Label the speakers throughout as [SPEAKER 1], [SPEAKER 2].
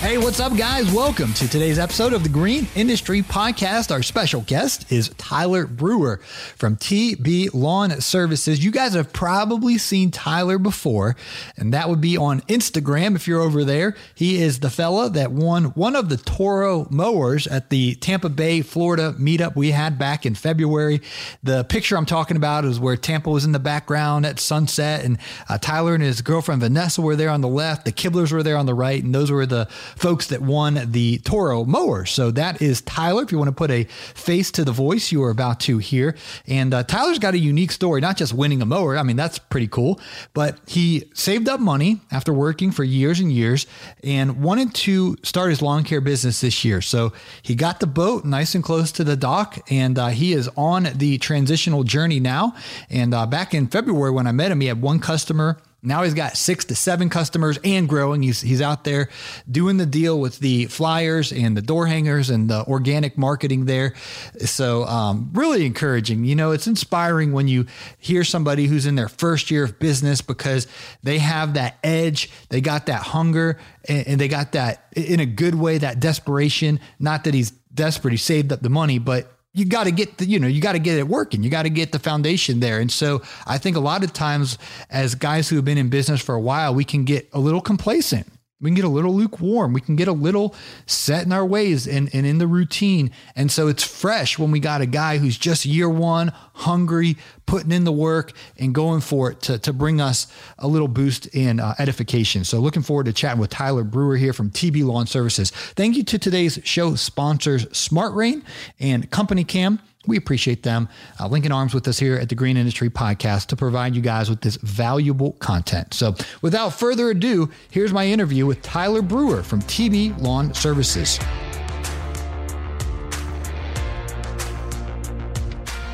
[SPEAKER 1] Hey, what's up, guys? Welcome to today's episode of the Green Industry Podcast. Our special guest is Tyler Brewer from TB Lawn Services. You guys have probably seen Tyler before, and that would be on Instagram if you're over there. He is the fella that won one of the Toro mowers at the Tampa Bay, Florida meetup we had back in February. The picture I'm talking about is where Tampa was in the background at sunset, and uh, Tyler and his girlfriend Vanessa were there on the left, the Kibblers were there on the right, and those were the folks that won the Toro mower. So that is Tyler. If you want to put a face to the voice you are about to hear. And uh, Tyler's got a unique story, not just winning a mower. I mean, that's pretty cool, but he saved up money after working for years and years and wanted to start his lawn care business this year. So he got the boat nice and close to the dock and uh, he is on the transitional journey now. And uh, back in February, when I met him, he had one customer now he's got six to seven customers and growing. He's he's out there doing the deal with the flyers and the door hangers and the organic marketing there. So um, really encouraging. You know, it's inspiring when you hear somebody who's in their first year of business because they have that edge, they got that hunger, and, and they got that in a good way, that desperation. Not that he's desperate, he saved up the money, but you got to get the, you know, you got to get it working. You got to get the foundation there. And so I think a lot of times as guys who have been in business for a while, we can get a little complacent we can get a little lukewarm. We can get a little set in our ways and, and in the routine. And so it's fresh when we got a guy who's just year one, hungry, putting in the work and going for it to, to bring us a little boost in uh, edification. So looking forward to chatting with Tyler Brewer here from TB Lawn Services. Thank you to today's show sponsors, Smart Rain and Company Cam. We appreciate them uh, linking arms with us here at the Green Industry Podcast to provide you guys with this valuable content. So, without further ado, here's my interview with Tyler Brewer from TB Lawn Services.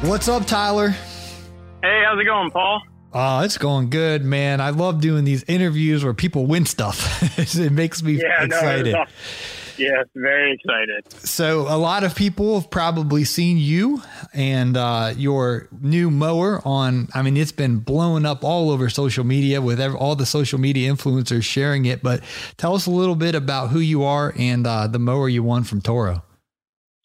[SPEAKER 1] What's up, Tyler?
[SPEAKER 2] Hey, how's it going, Paul?
[SPEAKER 1] Oh, it's going good, man. I love doing these interviews where people win stuff. it makes me yeah, excited. No,
[SPEAKER 2] Yes, very excited.
[SPEAKER 1] So, a lot of people have probably seen you and uh, your new mower on. I mean, it's been blowing up all over social media with all the social media influencers sharing it. But tell us a little bit about who you are and uh, the mower you won from Toro.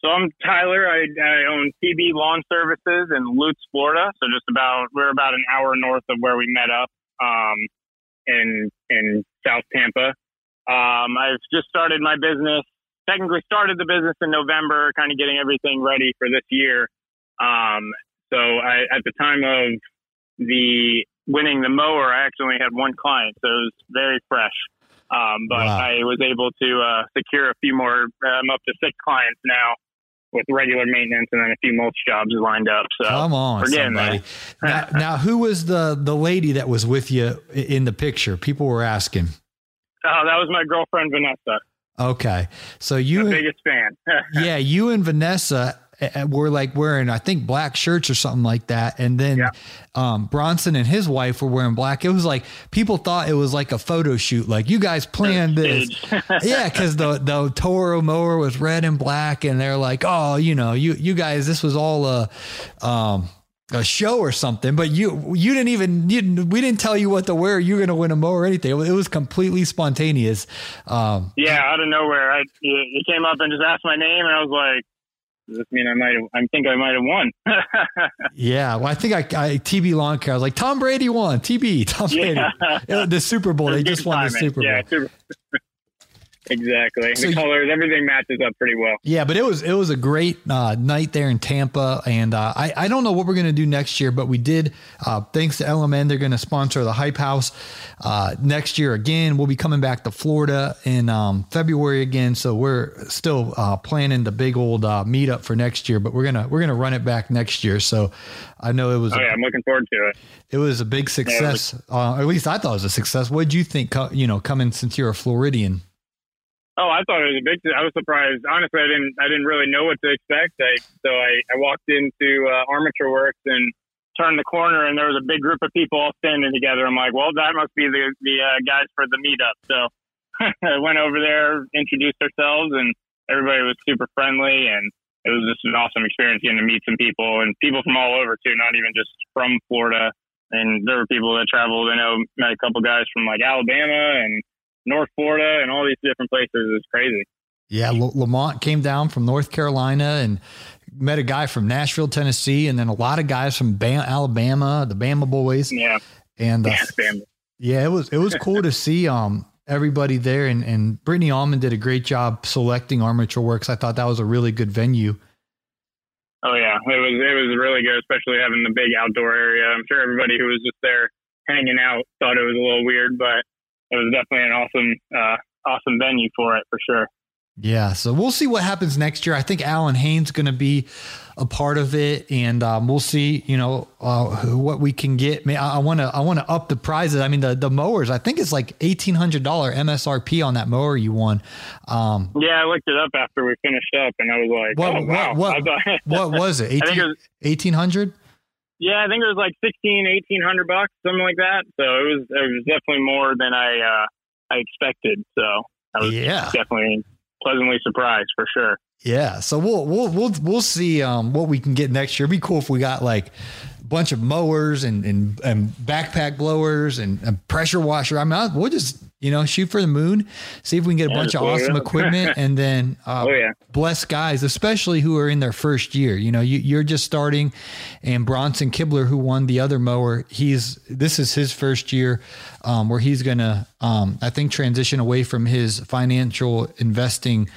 [SPEAKER 2] So I'm Tyler. I, I own TB Lawn Services in Lutz, Florida. So just about we're about an hour north of where we met up um, in in South Tampa. Um, I've just started my business, technically started the business in November, kind of getting everything ready for this year. Um, so I, at the time of the winning the mower, I actually had one client, so it was very fresh. Um, but wow. I was able to uh, secure a few more. I'm up to six clients now with regular maintenance and then a few mulch jobs lined up. So
[SPEAKER 1] come on, somebody. now, now, who was the the lady that was with you in the picture? People were asking.
[SPEAKER 2] Oh, that was my girlfriend Vanessa.
[SPEAKER 1] Okay, so you
[SPEAKER 2] the biggest fan.
[SPEAKER 1] yeah, you and Vanessa eh, eh, were like wearing I think black shirts or something like that, and then yeah. um, Bronson and his wife were wearing black. It was like people thought it was like a photo shoot. Like you guys planned this, yeah, because the the Toro mower was red and black, and they're like, oh, you know, you you guys, this was all a. Um, a show or something, but you you didn't even you didn't, we didn't tell you what to wear. You're going to win a mower or anything. It was completely spontaneous.
[SPEAKER 2] Um, yeah, out of nowhere, I you, came up and just asked my name, and I was like, Does this mean I might? I think I might have won.
[SPEAKER 1] yeah, well, I think I, I TB lawn care. I was like Tom Brady won. TB Tom Brady. Yeah. The Super Bowl. They just won the Super Bowl. Yeah, Super-
[SPEAKER 2] Exactly. So the colors, everything matches up pretty well.
[SPEAKER 1] Yeah, but it was it was a great uh, night there in Tampa, and uh, I I don't know what we're gonna do next year, but we did. Uh, thanks to LMN, they're gonna sponsor the Hype House uh, next year again. We'll be coming back to Florida in um, February again, so we're still uh, planning the big old uh, meetup for next year, but we're gonna we're gonna run it back next year. So I know it was.
[SPEAKER 2] Oh yeah, I'm looking forward to it.
[SPEAKER 1] It was a big success. Yeah, was, at least I thought it was a success. What did you think? You know, coming since you're a Floridian.
[SPEAKER 2] Oh, I thought it was a big. I was surprised. Honestly, I didn't. I didn't really know what to expect. I, so I, I walked into uh, Armature Works and turned the corner, and there was a big group of people all standing together. I'm like, well, that must be the the uh, guys for the meetup. So I went over there, introduced ourselves, and everybody was super friendly, and it was just an awesome experience getting to meet some people and people from all over too, not even just from Florida. And there were people that traveled. I know met a couple guys from like Alabama and North Florida and all these different places is crazy.
[SPEAKER 1] Yeah, L- Lamont came down from North Carolina and met a guy from Nashville, Tennessee, and then a lot of guys from Bam- Alabama, the Bama boys.
[SPEAKER 2] Yeah,
[SPEAKER 1] and uh,
[SPEAKER 2] yeah,
[SPEAKER 1] yeah, it was it was cool to see um everybody there, and and Brittany Allman did a great job selecting Armature Works. I thought that was a really good venue.
[SPEAKER 2] Oh yeah, it was it was really good, especially having the big outdoor area. I'm sure everybody who was just there hanging out thought it was a little weird, but it was definitely an awesome, uh, awesome venue for it for sure.
[SPEAKER 1] Yeah, so we'll see what happens next year. I think Alan Haynes going to be a part of it, and um, we'll see. You know uh, what we can get. I want to I want to up the prizes. I mean the the mowers. I think it's like eighteen hundred dollar MSRP on that mower you won.
[SPEAKER 2] Um, yeah, I looked it up after we finished up, and I was like, what, oh, wow.
[SPEAKER 1] What, what, what was it? Eighteen hundred.
[SPEAKER 2] Yeah, I think it was like 16, 1800 bucks, something like that. So it was it was definitely more than I uh, I expected. So I was yeah. definitely pleasantly surprised for sure.
[SPEAKER 1] Yeah, so we'll we'll we'll we'll see um, what we can get next year. It'd be cool if we got like bunch of mowers and and, and backpack blowers and, and pressure washer. I mean, we'll just you know, shoot for the moon, see if we can get a bunch of awesome equipment, and then uh, oh, yeah. bless guys, especially who are in their first year. You know, you, are just starting, and Bronson Kibler, who won the other mower, he's this is his first year um, where he's gonna, um, I think, transition away from his financial investing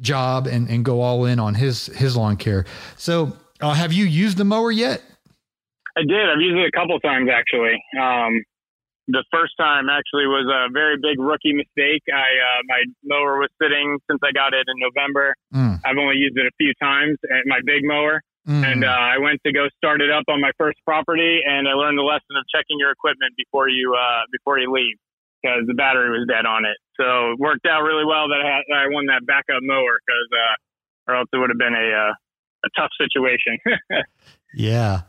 [SPEAKER 1] job and, and go all in on his his lawn care. So, uh, have you used the mower yet?
[SPEAKER 2] I did. I've used it a couple times actually. Um, the first time actually was a very big rookie mistake. I uh, my mower was sitting since I got it in November. Mm. I've only used it a few times, at my big mower. Mm. And uh, I went to go start it up on my first property, and I learned the lesson of checking your equipment before you uh, before you leave because the battery was dead on it. So it worked out really well that I, had, I won that backup mower because, uh, or else it would have been a uh, a tough situation.
[SPEAKER 1] yeah.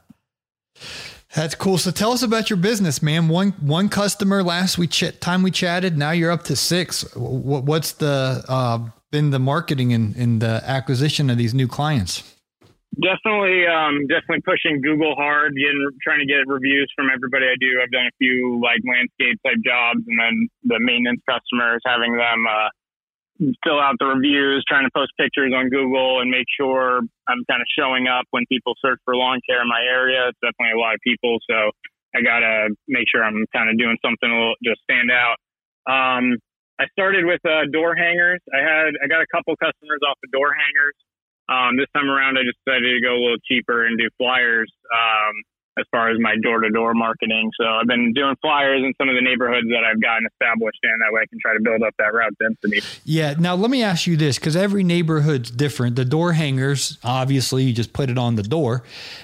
[SPEAKER 1] That's cool. So tell us about your business, man. One one customer last we ch- time we chatted. Now you're up to six. What, what's the uh, been the marketing and, the acquisition of these new clients?
[SPEAKER 2] Definitely, um, definitely pushing Google hard, getting trying to get reviews from everybody I do. I've done a few like landscape type jobs, and then the maintenance customers having them uh, fill out the reviews, trying to post pictures on Google and make sure I'm kind of showing up when people search for lawn care in my area. It's definitely a lot of people, so I gotta make sure I'm kind of doing something to just stand out. Um, I started with uh, door hangers. I had I got a couple customers off the door hangers. Um, this time around, I just decided to go a little cheaper and do flyers. Um, as far as my door to door marketing. So I've been doing flyers in some of the neighborhoods that I've gotten established in. That way I can try to build up that route density.
[SPEAKER 1] Yeah. Now let me ask you this because every neighborhood's different. The door hangers, obviously, you just put it on the door.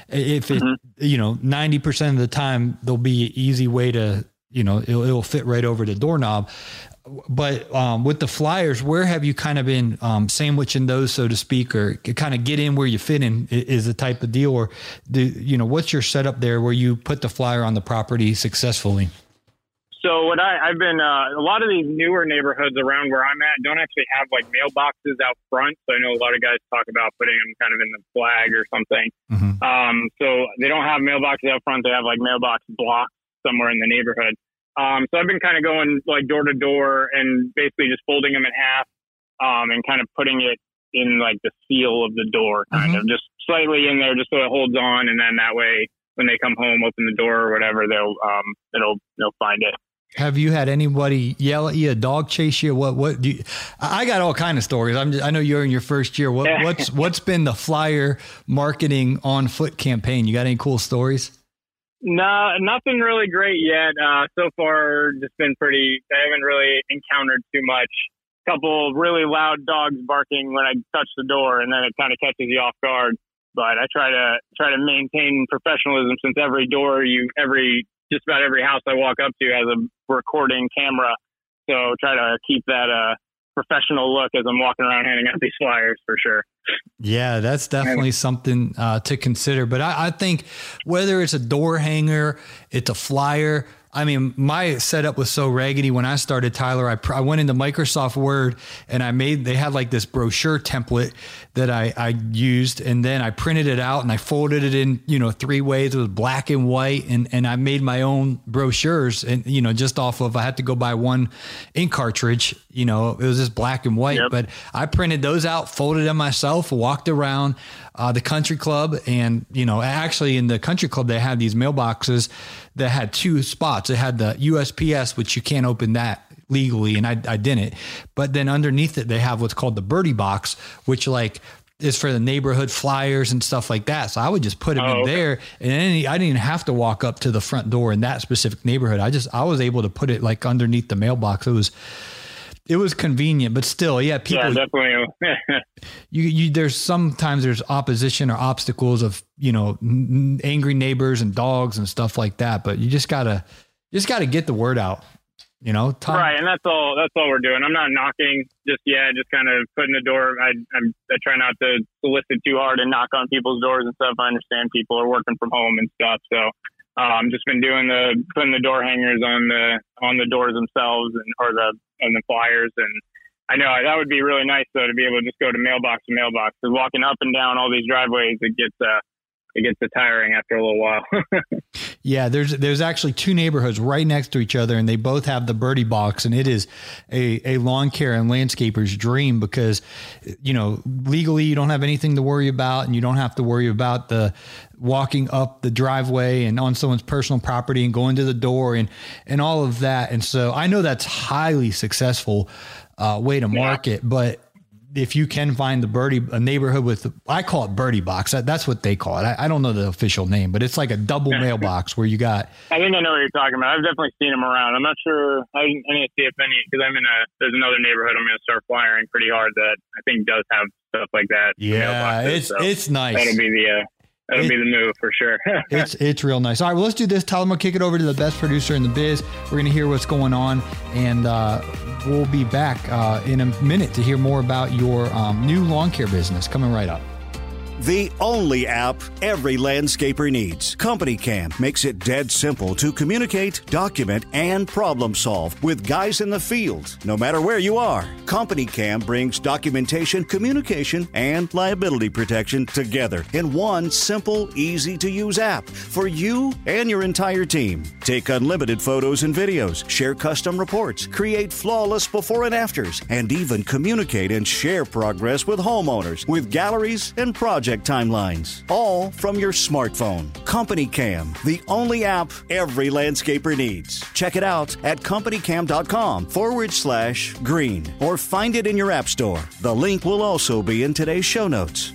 [SPEAKER 1] If it, mm-hmm. you know, 90% of the time, there'll be an easy way to, you know, it'll, it'll fit right over the doorknob but um, with the flyers, where have you kind of been um, sandwiching those, so to speak, or kind of get in where you fit in is the type of deal, or do you know what's your setup there where you put the flyer on the property successfully?
[SPEAKER 2] So what I, I've been uh, a lot of these newer neighborhoods around where I'm at don't actually have like mailboxes out front. So I know a lot of guys talk about putting them kind of in the flag or something. Mm-hmm. Um, so they don't have mailboxes out front. They have like mailbox blocks somewhere in the neighborhood. Um, so I've been kind of going like door to door and basically just folding them in half um, and kind of putting it in like the seal of the door, kind
[SPEAKER 1] Mhm.
[SPEAKER 2] of just slightly in there, just so it holds on, and then that way when they come home, open the door or whatever, they'll um it'll they'll find it.
[SPEAKER 1] Have you had anybody yell at you, a dog chase you? What? What? Do you, I I got all kind of stories. I'm. Just, I know you're in your first year. What, what's What's been the flyer marketing on foot campaign? You got any cool stories?
[SPEAKER 2] No, nothing really great yet. Uh, so far, just been pretty. I haven't really encountered too much. Couple really loud dogs barking when I touch the door, and then it kind of catches you off guard. But I try to try to maintain professionalism since every door you every just about every house I walk up to has a recording camera. So try to keep that uh, professional look as I'm walking around handing out these flyers for sure.
[SPEAKER 1] Yeah, that's definitely something uh, to consider. But I, I think whether it's a door hanger, it's a flyer. I mean, my setup was so raggedy when I started, Tyler. I, pr- I went into Microsoft Word and I made, they had like this brochure template that I, I used. And then I printed it out and I folded it in, you know, three ways. It was black and white. And, and I made my own brochures and, you know, just off of, I had to go buy one ink cartridge, you know, it was just black and white.
[SPEAKER 2] Yep.
[SPEAKER 1] But I printed those out, folded them myself, walked around uh, the country club. And, you know, actually in the country club, they had these mailboxes that had two spots. It had the USPS, which you can't open that legally, and I, I didn't. But then underneath it, they have what's called the birdie box, which like is for the neighborhood flyers and stuff like that. So I would just put them
[SPEAKER 2] Oh,
[SPEAKER 1] in
[SPEAKER 2] okay.
[SPEAKER 1] there, and then I didn't even have to walk up to the front door in that specific neighborhood. I just I was able to put it like underneath the mailbox. It was it was convenient, but still, yeah, people
[SPEAKER 2] yeah, definitely.
[SPEAKER 1] you, you there's sometimes there's opposition or obstacles of you know n- angry neighbors and dogs and stuff like that but you just gotta you just gotta get the word out you know
[SPEAKER 2] Right, and that's all. That's all we're doing. I'm not knocking just yet. Just kind of putting the door. I I'm, I try not to solicit too hard and knock on people's doors and stuff. I understand people are working from home and stuff, so um, just been doing the putting the door hangers on the on the doors themselves and or the on the flyers. And I know that would be really nice though to be able to just go to mailbox to mailbox. Because walking up and down all these driveways, it gets uh it gets tiring after a little while.
[SPEAKER 1] yeah there's there's actually two neighborhoods right next to each other and they both have the birdie box and it is a, a lawn care and landscaper's dream because you know legally you don't have anything to worry about and you don't have to worry about the walking up the driveway and on someone's personal property and going to the door and and all of that. And so i know that's highly successful uh, way to market but if you can find the birdie a neighborhood with I call it birdie box. That, that's what they call it. I, I don't know the official name, but it's like a double mailbox where you got
[SPEAKER 2] I think I know what you're talking about. I've definitely seen them around. I'm not sure. I, I need to see if any because I'm in a. There's another neighborhood I'm going to start flyering pretty hard that I think does have stuff like that.
[SPEAKER 1] yeah, it's
[SPEAKER 2] so
[SPEAKER 1] it's nice.
[SPEAKER 2] that'll be the uh, that'll
[SPEAKER 1] It-
[SPEAKER 2] be the move for sure.
[SPEAKER 1] it's it's real nice. All right, well let's do this. Tell them we'll kick it over to the best producer in the biz. We're gonna hear what's going on, and uh, we'll be back uh, in a minute to hear more about your um, new lawn care business coming right up.
[SPEAKER 3] The only app every landscaper needs. Company Cam makes it dead simple to communicate, document, and problem solve with guys in the field, no matter where you are. Company Cam brings documentation, communication, and liability protection together in one simple, easy to use app for you and your entire team. Take unlimited photos and videos, share custom reports, create flawless before and afters, and even communicate and share progress with homeowners with galleries and project timelines. All from your smartphone. Company Cam, the only app every landscaper needs. Check it out at companycam.com forward slash green or find it in your app store. The link will also be in today's show notes.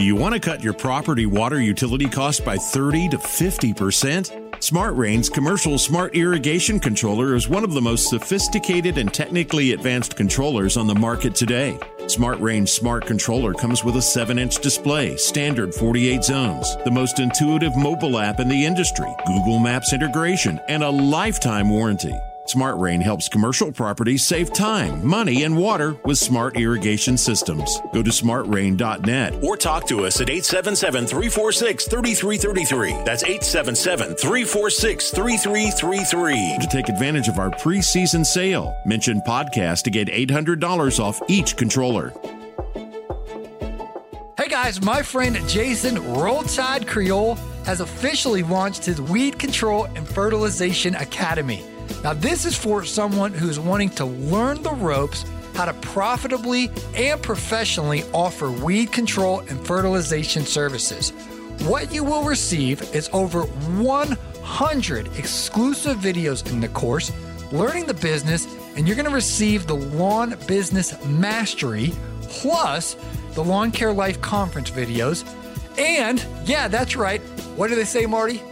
[SPEAKER 4] Do you want to cut your property water utility cost by 30 to 50%? Smart Rain's commercial smart irrigation controller is one of the most sophisticated and technically advanced controllers on the market today. Smart Rain's smart controller comes with a 7 inch display, standard 48 zones, the most intuitive mobile app in the industry, Google Maps integration, and a lifetime warranty. Smart Rain helps commercial properties save time, money, and water with smart irrigation systems. Go to smartrain.net
[SPEAKER 5] or talk to us at 877 346 3333. That's 877 346 3333.
[SPEAKER 4] to take advantage of our preseason sale. Mention podcast to get $800 off each controller.
[SPEAKER 1] Hey guys, my friend Jason Roll Tide Creel has officially launched his Weed Control and Fertilization Academy. Now, this is for someone who's wanting to learn the ropes, how to profitably and professionally offer weed control and fertilization services. What you will receive is over 100 exclusive videos in the course, learning the business, and you're going to receive the Lawn Business Mastery plus the Lawn Care Life Conference videos. And yeah, that's right. What do they say, Marty?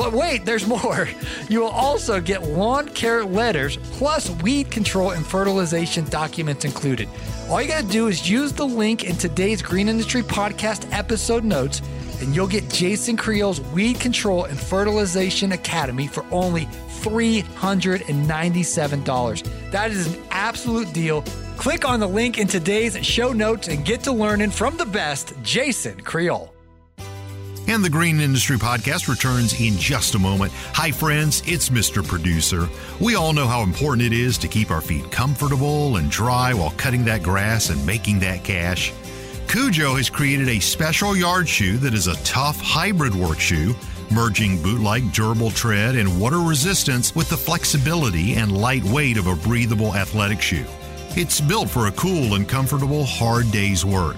[SPEAKER 1] But wait, there's more. You will also get lawn care letters plus weed control and fertilization documents included. All you got to do is use the link in today's Green Industry Podcast episode notes, and you'll get Jason Creel's Weed Control and Fertilization Academy for only $397. That is an absolute deal. Click on the link in today's show notes and get to learning from the best, Jason Creel.
[SPEAKER 6] And the Green Industry Podcast returns in just a moment. Hi, friends, it's Mr. Producer. We all know how important it is to keep our feet comfortable and dry while cutting that grass and making that cash. Kujo has created a special yard shoe that is a tough hybrid work shoe, merging boot like durable tread and water resistance with the flexibility and lightweight of a breathable athletic shoe. It's built for a cool and comfortable hard day's work.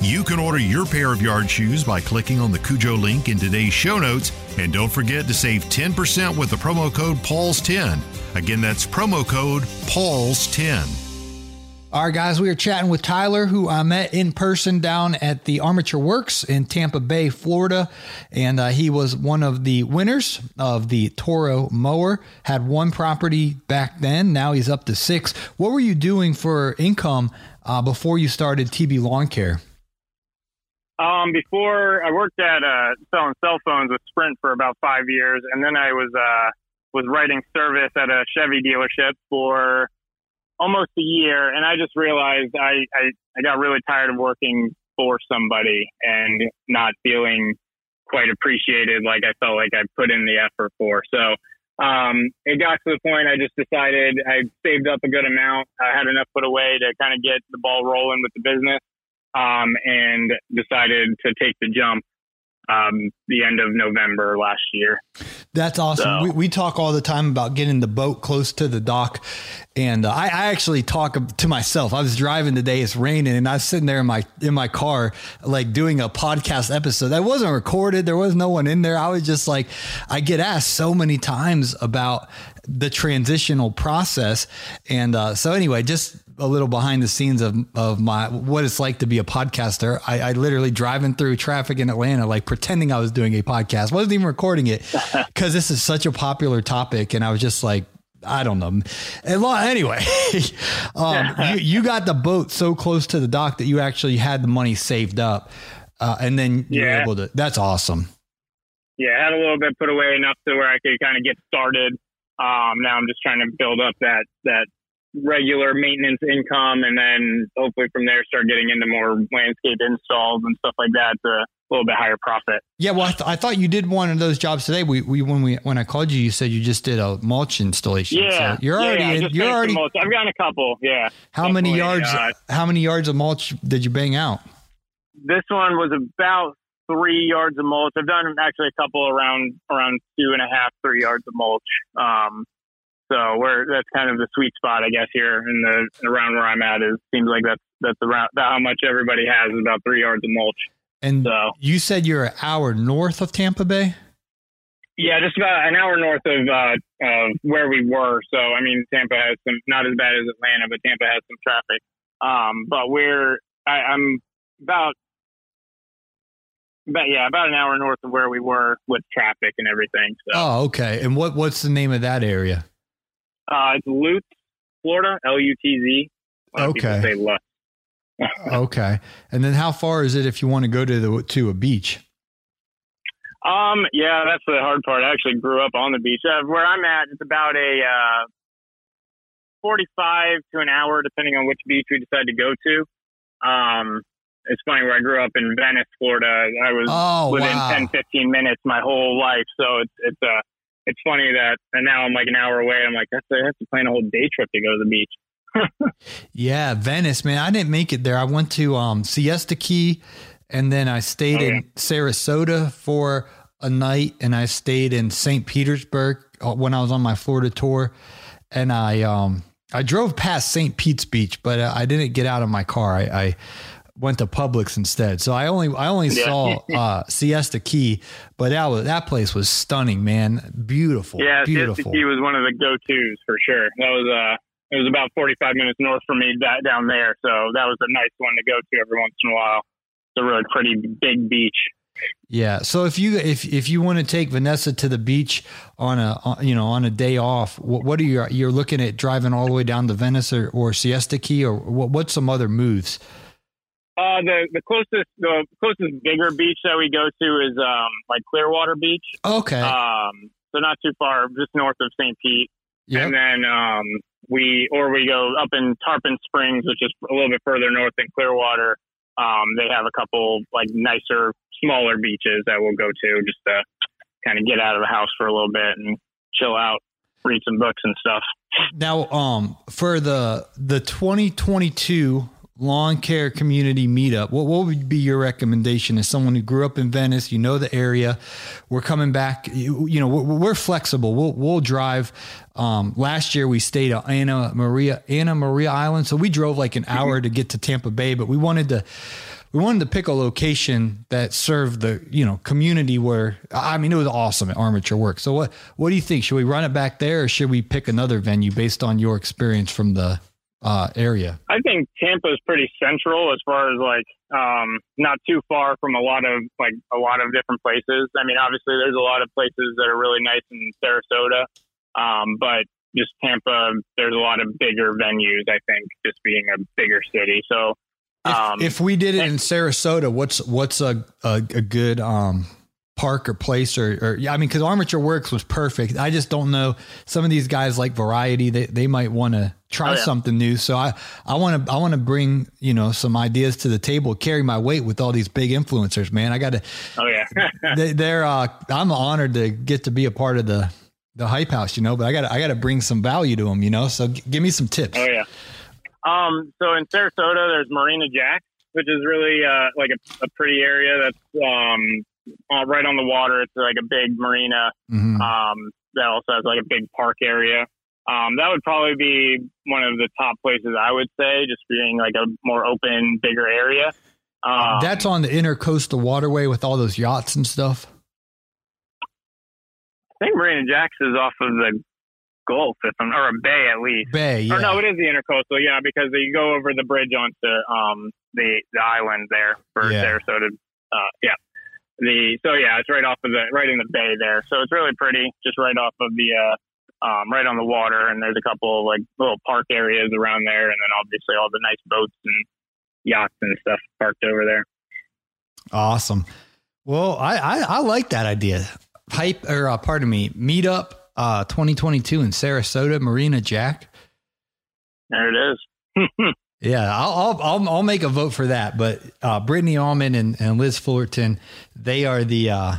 [SPEAKER 6] You can order your pair of yard shoes by clicking on the Kujo link in today's show notes. And don't forget to save 10% with the promo code PAULS10. Again, that's promo code PAULS10.
[SPEAKER 1] All right, guys, we are chatting with Tyler, who I met in person down at the Armature Works in Tampa Bay, Florida. And uh, he was one of the winners of the Toro mower. Had one property back then. Now he's up to six. What were you doing for income uh, before you started TB Lawn Care?
[SPEAKER 2] Um, before I worked at uh, selling cell phones with Sprint for about five years, and then I was uh, was writing service at a Chevy dealership for almost a year, and I just realized I, I I got really tired of working for somebody and not feeling quite appreciated like I felt like I put in the effort for. So um, it got to the point I just decided I saved up a good amount. I had enough put away to kind of get the ball rolling with the business um, and decided to take the jump um, the end of November last year.
[SPEAKER 1] That's awesome. So, we, we talk all the time about getting the boat close to the dock. And uh, I, I, actually talk to myself. I was driving today, it's raining, and I was sitting there in my in my car, like doing a podcast episode that wasn't recorded. There was no one in there. I was just like, I get asked so many times about the transitional process. And uh, so anyway, just a little behind the scenes of, of my what it's like to be a podcaster. I, I literally driving through traffic in Atlanta, like pretending I was doing a podcast, wasn't even recording it because this is such a popular topic. And I was just like, I don't know. Anyway, um, you, you, got the boat so close to the dock that you actually had the money saved up, uh, and then you yeah. were able to. That's awesome.
[SPEAKER 2] Yeah, I had a little bit put away enough to where I could kind of get started. Um, now I'm just trying to build up that that regular maintenance income, and then hopefully from there start getting into more landscape installs and stuff like that to a little bit higher profit.
[SPEAKER 1] Yeah, well, I, th- I thought you did one of those jobs today. We, we when we when I called you, you said you just did a mulch installation.
[SPEAKER 2] Yeah,
[SPEAKER 1] so you're already
[SPEAKER 2] yeah,
[SPEAKER 1] in, you're already.
[SPEAKER 2] I've gotten a couple. Yeah.
[SPEAKER 1] How many yards? Uh, how many yards of mulch did you bang out?
[SPEAKER 2] This one was about three yards of mulch. I've done actually a couple around around two and a half, three yards of mulch. Um, so where that's kind of the sweet spot, I guess, here in the around where I'm at is seems like that's that's around that how much everybody has is about three yards of mulch.
[SPEAKER 1] And so, you said you're an hour north of Tampa Bay.
[SPEAKER 2] Yeah, just about an hour north of uh, of where we were. So I mean, Tampa has some not as bad as Atlanta, but Tampa has some traffic. Um, but we're I, I'm about but yeah, about an hour north of where we were with traffic and everything. So.
[SPEAKER 1] Oh, okay. And what what's the name of that area?
[SPEAKER 2] Uh, it's Lutz, Florida, L U T Z.
[SPEAKER 1] Okay. Say Lutz. okay. And then how far is it if you want to go to the to a beach?
[SPEAKER 2] Um, yeah, that's the hard part. I actually grew up on the beach. Uh, where I'm at, it's about a uh, 45 to an hour, depending on which beach we decide to go to. Um, it's funny where I grew up in Venice, Florida. I was
[SPEAKER 1] oh,
[SPEAKER 2] within
[SPEAKER 1] wow.
[SPEAKER 2] 10, 15 minutes my whole life. So it's, it's uh, it's funny that and now I'm like an hour away. I'm like, I have to plan a whole day trip to go to the beach.
[SPEAKER 1] yeah, Venice, man. I didn't make it there. I went to um, Siesta Key, and then I stayed oh, in Sarasota for a night, and I stayed in St. Petersburg uh, when I was on my Florida tour, and I um, I drove past St. Pete's Beach, but uh, I didn't get out of my car. I, I went to Publix instead. So I only I only yeah. saw uh, Siesta Key, but that was that place was stunning, man. Beautiful.
[SPEAKER 2] Yeah,
[SPEAKER 1] beautiful.
[SPEAKER 2] Siesta Key was one of the go tos for sure. That was uh it was about forty five minutes north from me that, down there, so that was a nice one to go to every once in a while. It's a really pretty big beach.
[SPEAKER 1] Yeah. So if you if if you want to take Vanessa to the beach on a you know on a day off, what, what are you you're looking at driving all the way down to Venice or, or Siesta Key or what, what's some other moves?
[SPEAKER 2] Uh, the the closest the closest bigger beach that we go to is um like Clearwater Beach.
[SPEAKER 1] Okay.
[SPEAKER 2] Um, so not too far, just north of St. Pete. Yep. And then um we or we go up in Tarpon Springs, which is a little bit further north than Clearwater. Um, they have a couple like nicer, smaller beaches that we'll go to just to kind of get out of the house for a little bit and chill out, read some books and stuff.
[SPEAKER 1] Now, um, for the the 2022 lawn care community meetup, what, what would be your recommendation as someone who grew up in Venice? You know the area. We're coming back. You, you know, we're, we're, flexible. We'll, we'll drive. Um, last year we stayed at Anna Maria, Anna Maria Island. So we drove like an mm-hmm. hour to get to Tampa Bay, but we wanted to, we wanted to pick a location that served the, you know, community where, I mean, it was awesome at Armature Work. So what, what do you think? Should we run it back there or should we pick another venue based on your experience from the, uh, area?
[SPEAKER 2] I think Tampa is pretty central as far as like um, not too far from a lot of like a lot of different places. I mean, obviously there's a lot of places that are really nice in Sarasota, um, but just Tampa, there's a lot of bigger venues. I think just being a bigger city. So
[SPEAKER 1] um, if, if, we did it in Sarasota, what's what's a a, a good um, park or place or, or yeah, I mean, because Armature Works was perfect. I just don't know. Some of these guys like variety. They they might want to try oh, yeah. something new. So I I want to I want to bring you know some ideas to the table. Carry my weight with all these big influencers, man. I got to.
[SPEAKER 2] Oh yeah.
[SPEAKER 1] they, are uh, I'm honored to get to be a part of the the hype house, you know. But I got I got to bring some value to them, you know. So g- give me some tips.
[SPEAKER 2] Oh yeah. Um. So in Sarasota, there's Marina Jack, which is really uh, like a, a pretty area that's um uh, right on the water. It's like a big marina mm-hmm. um, that also has like a big park area. Um, that would probably be one of the top places I would say, just being like a more open, bigger area.
[SPEAKER 1] Um, That's on the intercoastal waterway with all those yachts and stuff.
[SPEAKER 2] I think Marina Jacks is off of the Gulf, if I'm, or a bay at least.
[SPEAKER 1] Bay, yeah.
[SPEAKER 2] Or no, it is the intercoastal, yeah, because you go over the bridge onto um, the the island there for yeah. Sarasota. Uh, yeah the so yeah, it's right off of the right in the bay there. So it's really pretty, just right off of the uh, um, right on the water, and there's a couple of, like little park areas around there, and then obviously all the nice boats and yachts and stuff parked over there.
[SPEAKER 1] Awesome. Well, I I, I like that idea. Hype or uh, pardon me, meetup uh, 2022 in Sarasota, Marina Jack.
[SPEAKER 2] There it is.
[SPEAKER 1] Yeah, I'll, I'll I'll make a vote for that. But uh, Brittany Allman and, and Liz Fullerton, they are the uh,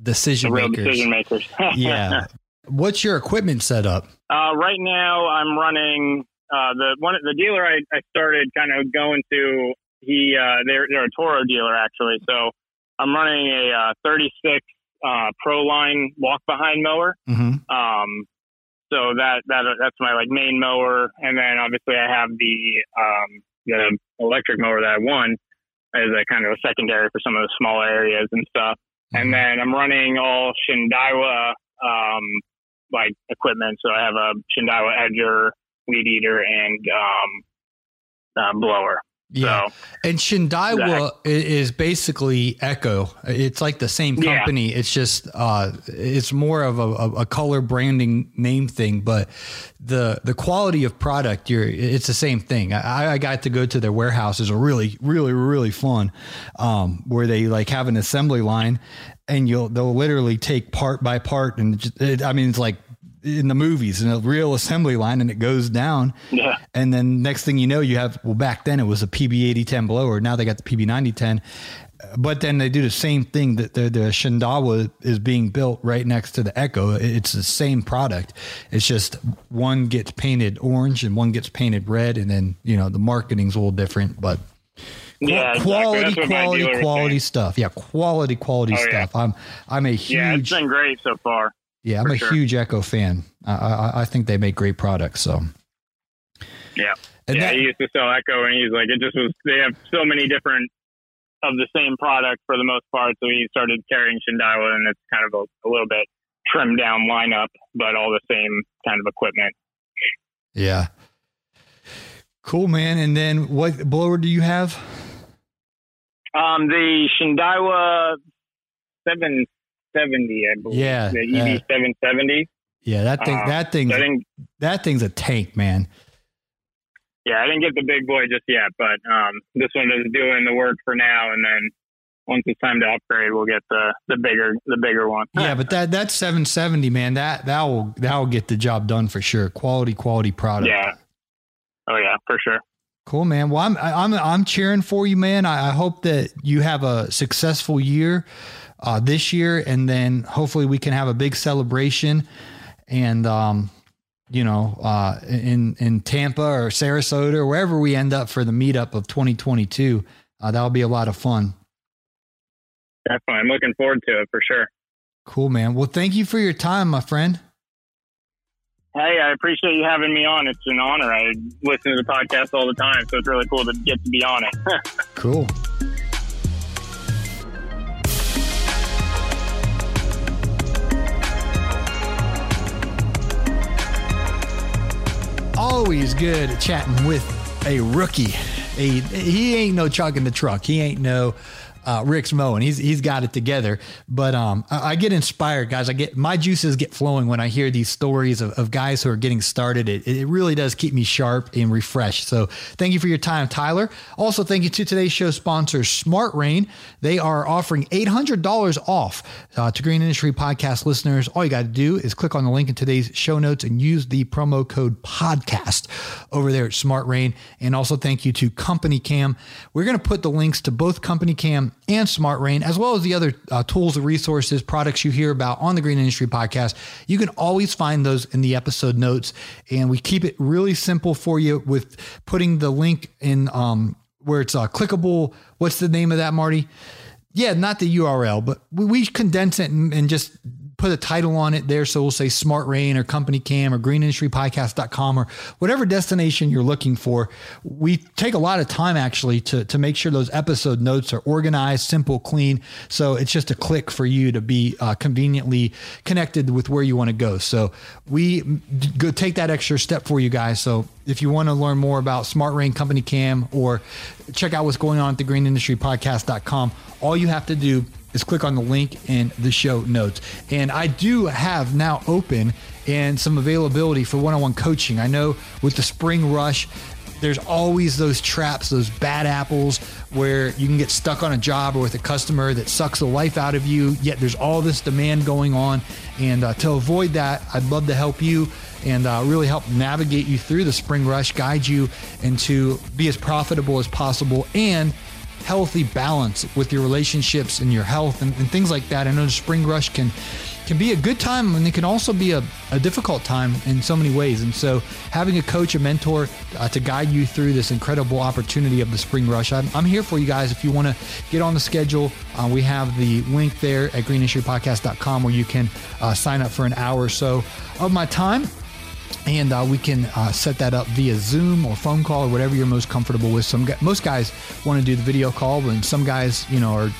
[SPEAKER 1] decision
[SPEAKER 2] the
[SPEAKER 1] makers.
[SPEAKER 2] Decision makers.
[SPEAKER 1] yeah. What's your equipment setup?
[SPEAKER 2] Uh, right now, I'm running uh, the one the dealer I, I started kind of going to. He uh, they're they're a Toro dealer actually, so I'm running a uh, 36 uh, Pro Line walk behind mower. Mm-hmm. Um, so that that that's my like main mower, and then obviously I have the um, the electric mower that I won as a kind of a secondary for some of the smaller areas and stuff. Mm-hmm. And then I'm running all Shindaiwa um, like equipment. So I have a Shindaiwa edger, weed eater, and um, uh, blower.
[SPEAKER 1] Yeah. So, and Shindaiwa is basically Echo. It's like the same company. Yeah. It's just uh, it's more of a, a, color branding name thing, but the the quality of product, you're it's the same thing. I, I got to go to their warehouses, are really really really fun, um, where they like have an assembly line, and you'll they'll literally take part by part, and just, it, I mean it's like in the movies in a real assembly line and it goes down.
[SPEAKER 2] Yeah.
[SPEAKER 1] And then next thing you know, you have, well, back then it was a PB 8010 blower. Now they got the PB 9010. But then they do the same thing that the, the Shindaiwa is being built right next to the Echo. It's the same product. It's just one gets painted orange and one gets painted red. And then, you know, the marketing's a little different, but
[SPEAKER 2] yeah,
[SPEAKER 1] quality, exactly. quality, quality stuff. Yeah, quality, quality oh, stuff. Yeah. I'm, I'm a huge. Yeah,
[SPEAKER 2] it's been great so far.
[SPEAKER 1] Yeah, I'm a sure. huge Echo fan. I, I, I think they make great products. So
[SPEAKER 2] Yeah.
[SPEAKER 1] And
[SPEAKER 2] yeah,
[SPEAKER 1] that-
[SPEAKER 2] he used to sell Echo, and he's like, it just was. They have so many different of the same product for the most part. So he started carrying Shindaiwa, and it's kind of a, a little bit trimmed down lineup, but all the same kind of equipment.
[SPEAKER 1] Yeah. Cool, man. And then what blower do you have?
[SPEAKER 2] Um, the Shindaiwa 770, I believe.
[SPEAKER 1] Yeah,
[SPEAKER 2] the EB 770.
[SPEAKER 1] Yeah, that thing.
[SPEAKER 2] Uh,
[SPEAKER 1] that thing,
[SPEAKER 2] I think,
[SPEAKER 1] that thing's a tank, man.
[SPEAKER 2] yeah, I didn't get the big boy just yet, but um, this one is doing the work for now, and then once it's time to upgrade, we'll get the the bigger the bigger one.
[SPEAKER 1] Yeah, but that that 770, man, that that will that will get the job done for sure. Quality, quality product.
[SPEAKER 2] yeah. Oh yeah, for sure.
[SPEAKER 1] Cool, man. Well, I'm I'm I'm cheering for you, man. I, I hope that you have a successful year uh, this year, and then hopefully we can have a big celebration, and um, you know, uh, in in Tampa or Sarasota or wherever we end up for the meetup of 2022. Uh, that'll be a lot of fun.
[SPEAKER 2] Definitely, I'm looking forward to it for sure.
[SPEAKER 1] Cool, man. Well, thank you for your time, my friend.
[SPEAKER 2] Hey, I appreciate you having me on. It's an honor. I listen to the podcast all the time, so it's really cool to get to be on it.
[SPEAKER 1] Cool. Always good chatting with a rookie. A, he ain't no chuck in the truck. He ain't no uh, Rick's mowing. He's he's got it together. But um, I, I get inspired, guys. I get my juices get flowing when I hear these stories of, of guys who are getting started. It, it really does keep me sharp and refreshed. So thank you for your time, Tyler. Also, thank you to today's show sponsor, Smart Rain. They are offering eight hundred dollars off uh, to Green Industry Podcast listeners. All you got to do is click on the link in today's show notes and use the promo code podcast over there at Smart Rain. And also thank you to Company Cam. We're going to put the links to both Company Cam and Smart Rain, as well as the other uh, tools resources, products you hear about on the Green Industry Podcast. You can always find those in the episode notes. And we keep it really simple for you with putting the link in um, where it's uh, clickable. What's the name of that, Marty? Yeah, not the URL, but we, we condense it and, and just put a title on it there. So we'll say Smart Rain or Company Cam or greenindustrypodcast.com or whatever destination you're looking for. We take a lot of time actually to, to make sure those episode notes are organized, simple, clean. So it's just a click for you to be uh, conveniently connected with where you want to go. So we go take that extra step for you guys. So if you want to learn more about Smart Rain Company Cam or check out what's going on at the greenindustrypodcast.com, all you have to do is click on the link in the show notes. And I do have now open and some availability for one-on-one coaching. I know with the spring rush, there's always those traps, those bad apples where you can get stuck on a job or with a customer that sucks the life out of you, yet there's all this demand going on. And uh, to avoid that, I'd love to help you and uh, really help navigate you through the spring rush, guide you and to be as profitable as possible and healthy balance with your relationships and your health and, and things like that. I know the spring rush can can be a good time and it can also be a, a difficult time in so many ways. And so having a coach, a mentor uh, to guide you through this incredible opportunity of the spring rush, I'm, I'm here for you guys. If you want to get on the schedule, uh, we have the link there at greenindustrypodcast.com where you can uh, sign up for an hour or so of my time and uh, we can uh, set that up via Zoom or phone call or whatever you're most comfortable with. Some most guys want to do the video call, and some guys, you know, are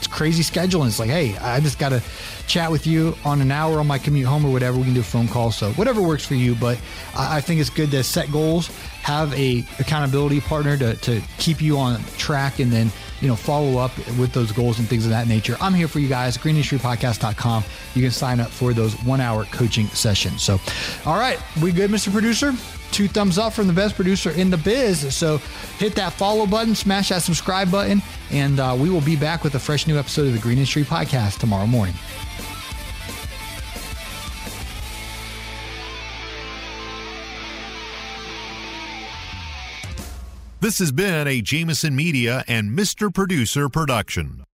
[SPEAKER 1] it's crazy scheduling. It's like, hey, I just got to chat with you on an hour on my commute home or whatever. We can do a phone call, so whatever works for you. But I, I think it's good to set goals, have a accountability partner to to keep you on track, and then you know follow up with those goals and things of that nature. I'm here for you guys. GreenIndustryPodcast.com. You can sign up for those one hour coaching sessions. So, all right, we good, Mr. Producer? Two thumbs up from the best producer in the biz. So hit that follow button, smash that subscribe button, and uh, we will be back with a fresh new episode of the Green Industry Podcast tomorrow morning.
[SPEAKER 6] This has been a Jameson Media and Mr. Producer production.